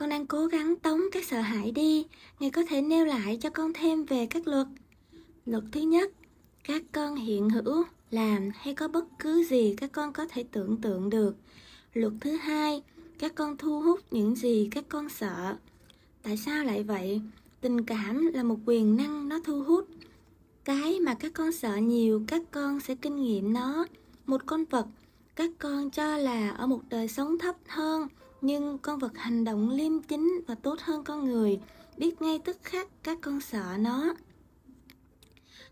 con đang cố gắng tống các sợ hãi đi. Ngài có thể nêu lại cho con thêm về các luật. Luật thứ nhất, các con hiện hữu, làm hay có bất cứ gì các con có thể tưởng tượng được. Luật thứ hai, các con thu hút những gì các con sợ. Tại sao lại vậy? Tình cảm là một quyền năng nó thu hút. Cái mà các con sợ nhiều, các con sẽ kinh nghiệm nó. Một con vật, các con cho là ở một đời sống thấp hơn nhưng con vật hành động liêm chính và tốt hơn con người, biết ngay tức khắc các con sợ nó.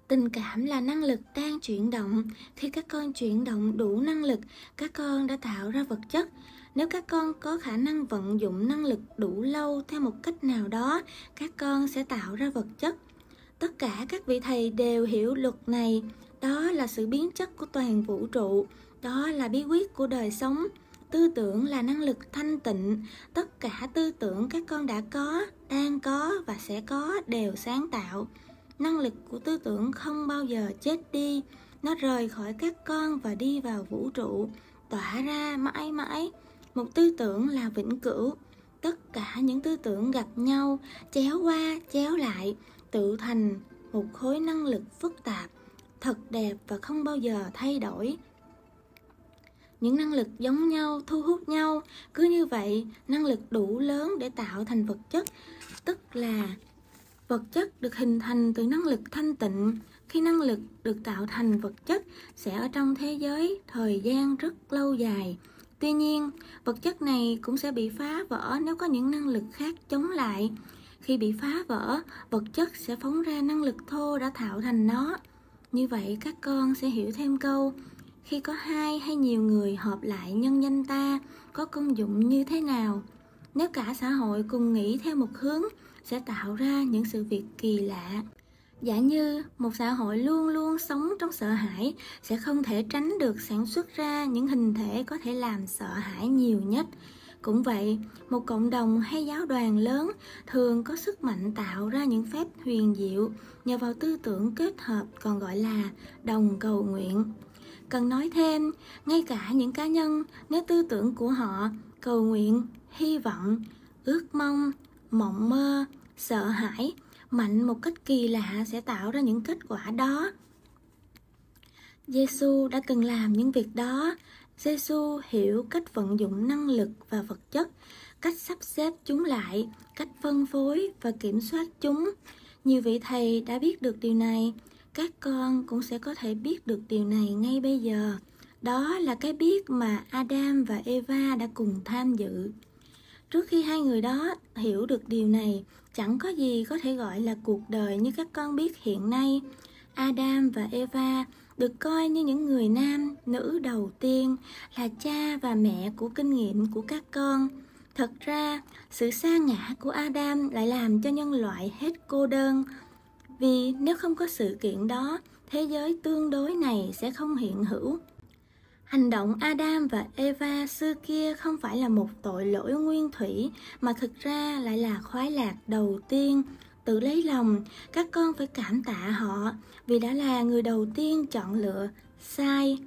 Tình cảm là năng lực đang chuyển động. Khi các con chuyển động đủ năng lực, các con đã tạo ra vật chất. Nếu các con có khả năng vận dụng năng lực đủ lâu theo một cách nào đó, các con sẽ tạo ra vật chất. Tất cả các vị thầy đều hiểu luật này. Đó là sự biến chất của toàn vũ trụ. Đó là bí quyết của đời sống tư tưởng là năng lực thanh tịnh. Tất cả tư tưởng các con đã có, đang có và sẽ có đều sáng tạo. Năng lực của tư tưởng không bao giờ chết đi. Nó rời khỏi các con và đi vào vũ trụ, tỏa ra mãi mãi. Một tư tưởng là vĩnh cửu. Tất cả những tư tưởng gặp nhau, chéo qua, chéo lại, tự thành một khối năng lực phức tạp, thật đẹp và không bao giờ thay đổi những năng lực giống nhau, thu hút nhau. Cứ như vậy, năng lực đủ lớn để tạo thành vật chất. Tức là vật chất được hình thành từ năng lực thanh tịnh. Khi năng lực được tạo thành vật chất, sẽ ở trong thế giới thời gian rất lâu dài. Tuy nhiên, vật chất này cũng sẽ bị phá vỡ nếu có những năng lực khác chống lại. Khi bị phá vỡ, vật chất sẽ phóng ra năng lực thô đã tạo thành nó. Như vậy, các con sẽ hiểu thêm câu khi có hai hay nhiều người hợp lại nhân danh ta, có công dụng như thế nào? Nếu cả xã hội cùng nghĩ theo một hướng, sẽ tạo ra những sự việc kỳ lạ. Giả như một xã hội luôn luôn sống trong sợ hãi, sẽ không thể tránh được sản xuất ra những hình thể có thể làm sợ hãi nhiều nhất. Cũng vậy, một cộng đồng hay giáo đoàn lớn thường có sức mạnh tạo ra những phép huyền diệu nhờ vào tư tưởng kết hợp còn gọi là đồng cầu nguyện cần nói thêm ngay cả những cá nhân nếu tư tưởng của họ cầu nguyện hy vọng ước mong mộng mơ sợ hãi mạnh một cách kỳ lạ sẽ tạo ra những kết quả đó Giêsu đã từng làm những việc đó. Giêsu hiểu cách vận dụng năng lực và vật chất, cách sắp xếp chúng lại, cách phân phối và kiểm soát chúng. Nhiều vị thầy đã biết được điều này, các con cũng sẽ có thể biết được điều này ngay bây giờ. Đó là cái biết mà Adam và Eva đã cùng tham dự. Trước khi hai người đó hiểu được điều này, chẳng có gì có thể gọi là cuộc đời như các con biết hiện nay. Adam và Eva được coi như những người nam, nữ đầu tiên là cha và mẹ của kinh nghiệm của các con. Thật ra, sự sa ngã của Adam lại làm cho nhân loại hết cô đơn. Vì nếu không có sự kiện đó, thế giới tương đối này sẽ không hiện hữu. Hành động Adam và Eva xưa kia không phải là một tội lỗi nguyên thủy mà thực ra lại là khoái lạc đầu tiên tự lấy lòng các con phải cảm tạ họ vì đã là người đầu tiên chọn lựa sai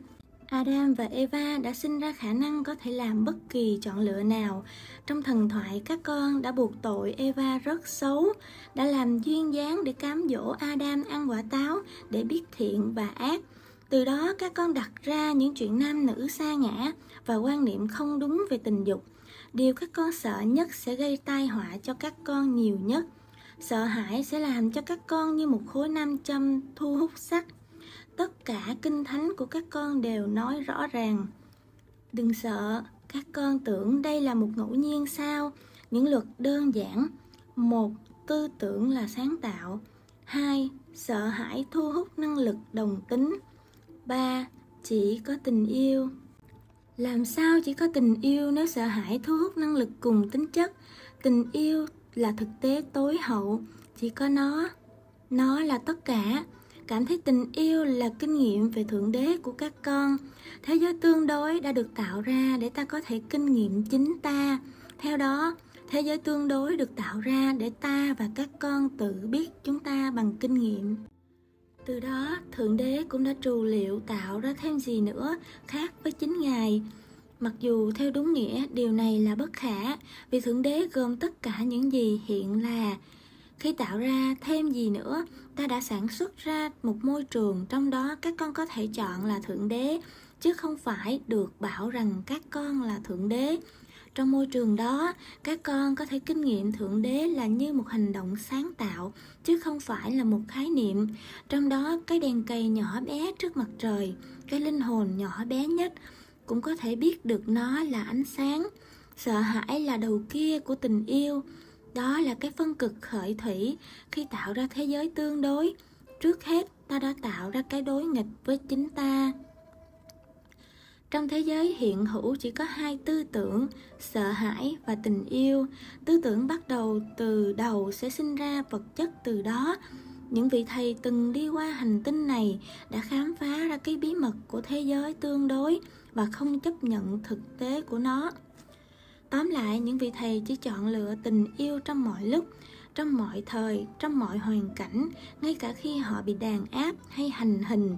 Adam và Eva đã sinh ra khả năng có thể làm bất kỳ chọn lựa nào. Trong thần thoại, các con đã buộc tội Eva rất xấu, đã làm duyên dáng để cám dỗ Adam ăn quả táo để biết thiện và ác. Từ đó các con đặt ra những chuyện nam nữ xa ngã và quan niệm không đúng về tình dục. Điều các con sợ nhất sẽ gây tai họa cho các con nhiều nhất. Sợ hãi sẽ làm cho các con như một khối nam châm thu hút sắt. Tất cả kinh thánh của các con đều nói rõ ràng. Đừng sợ, các con tưởng đây là một ngẫu nhiên sao? Những luật đơn giản. Một, tư tưởng là sáng tạo. Hai, sợ hãi thu hút năng lực đồng tính. Ba, chỉ có tình yêu. Làm sao chỉ có tình yêu nếu sợ hãi thu hút năng lực cùng tính chất? Tình yêu là thực tế tối hậu chỉ có nó nó là tất cả cảm thấy tình yêu là kinh nghiệm về thượng đế của các con. Thế giới tương đối đã được tạo ra để ta có thể kinh nghiệm chính ta. Theo đó thế giới tương đối được tạo ra để ta và các con tự biết chúng ta bằng kinh nghiệm. Từ đó thượng đế cũng đã trù liệu tạo ra thêm gì nữa khác với chính ngài. Mặc dù theo đúng nghĩa điều này là bất khả, vì Thượng Đế gồm tất cả những gì hiện là. Khi tạo ra thêm gì nữa, ta đã sản xuất ra một môi trường trong đó các con có thể chọn là Thượng Đế, chứ không phải được bảo rằng các con là Thượng Đế. Trong môi trường đó, các con có thể kinh nghiệm Thượng Đế là như một hành động sáng tạo, chứ không phải là một khái niệm. Trong đó, cái đèn cầy nhỏ bé trước mặt trời, cái linh hồn nhỏ bé nhất, cũng có thể biết được nó là ánh sáng sợ hãi là đầu kia của tình yêu đó là cái phân cực khởi thủy khi tạo ra thế giới tương đối. Trước hết, ta đã tạo ra cái đối nghịch với chính ta. Trong thế giới hiện hữu chỉ có hai tư tưởng, sợ hãi và tình yêu. Tư tưởng bắt đầu từ đầu sẽ sinh ra vật chất từ đó. Những vị thầy từng đi qua hành tinh này đã khám phá ra cái bí mật của thế giới tương đối và không chấp nhận thực tế của nó tóm lại, những vị thầy chỉ chọn lựa tình yêu trong mọi lúc, trong mọi thời, trong mọi hoàn cảnh, ngay cả khi họ bị đàn áp hay hành hình.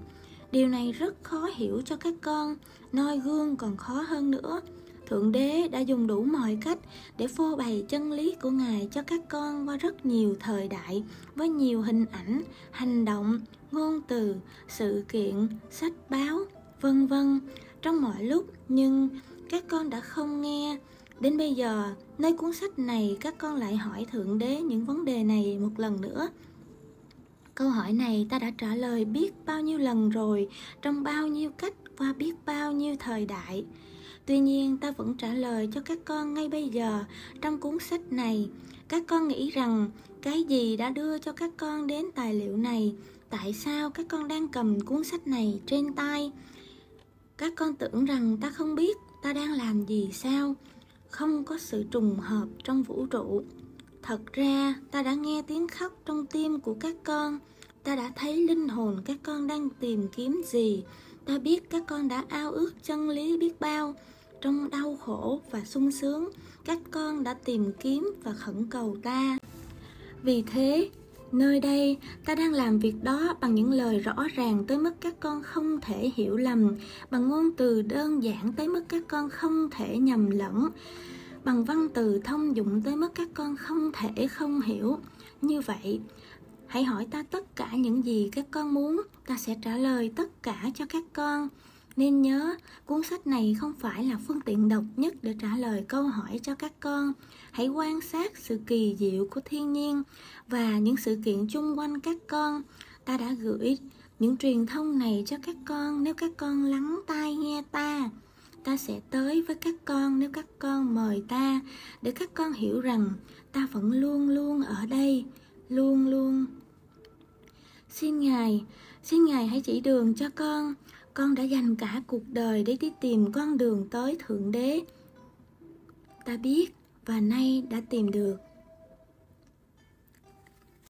Điều này rất khó hiểu cho các con, noi gương còn khó hơn nữa. Thượng đế đã dùng đủ mọi cách để phô bày chân lý của ngài cho các con qua rất nhiều thời đại, với nhiều hình ảnh, hành động, ngôn từ, sự kiện, sách báo, vân vân. Trong mọi lúc, nhưng các con đã không nghe đến bây giờ, nơi cuốn sách này các con lại hỏi thượng đế những vấn đề này một lần nữa. Câu hỏi này ta đã trả lời biết bao nhiêu lần rồi, trong bao nhiêu cách, qua biết bao nhiêu thời đại. Tuy nhiên, ta vẫn trả lời cho các con ngay bây giờ, trong cuốn sách này. Các con nghĩ rằng, cái gì đã đưa cho các con đến tài liệu này? Tại sao các con đang cầm cuốn sách này trên tay? Các con tưởng rằng ta không biết ta đang làm gì sao? Không có sự trùng hợp trong vũ trụ. Thật ra, ta đã nghe tiếng khóc trong tim của các con. Ta đã thấy linh hồn các con đang tìm kiếm gì. Ta biết các con đã ao ước chân lý biết bao. Trong đau khổ và sung sướng, các con đã tìm kiếm và khẩn cầu ta. Vì thế Nơi đây, ta đang làm việc đó bằng những lời rõ ràng tới mức các con không thể hiểu lầm, bằng ngôn từ đơn giản tới mức các con không thể nhầm lẫn, bằng văn từ thông dụng tới mức các con không thể không hiểu. Như vậy, hãy hỏi ta tất cả những gì các con muốn, ta sẽ trả lời tất cả cho các con. Nên nhớ, cuốn sách này không phải là phương tiện độc nhất để trả lời câu hỏi cho các con. Hãy quan sát sự kỳ diệu của thiên nhiên và những sự kiện chung quanh các con. Ta đã gửi những truyền thông này cho các con nếu các con lắng tai nghe ta. Ta sẽ tới với các con nếu các con mời ta để các con hiểu rằng ta vẫn luôn luôn ở đây, luôn luôn. Xin Ngài, xin Ngài hãy chỉ đường cho con con đã dành cả cuộc đời để đi tìm con đường tới thượng đế. Ta biết và nay đã tìm được.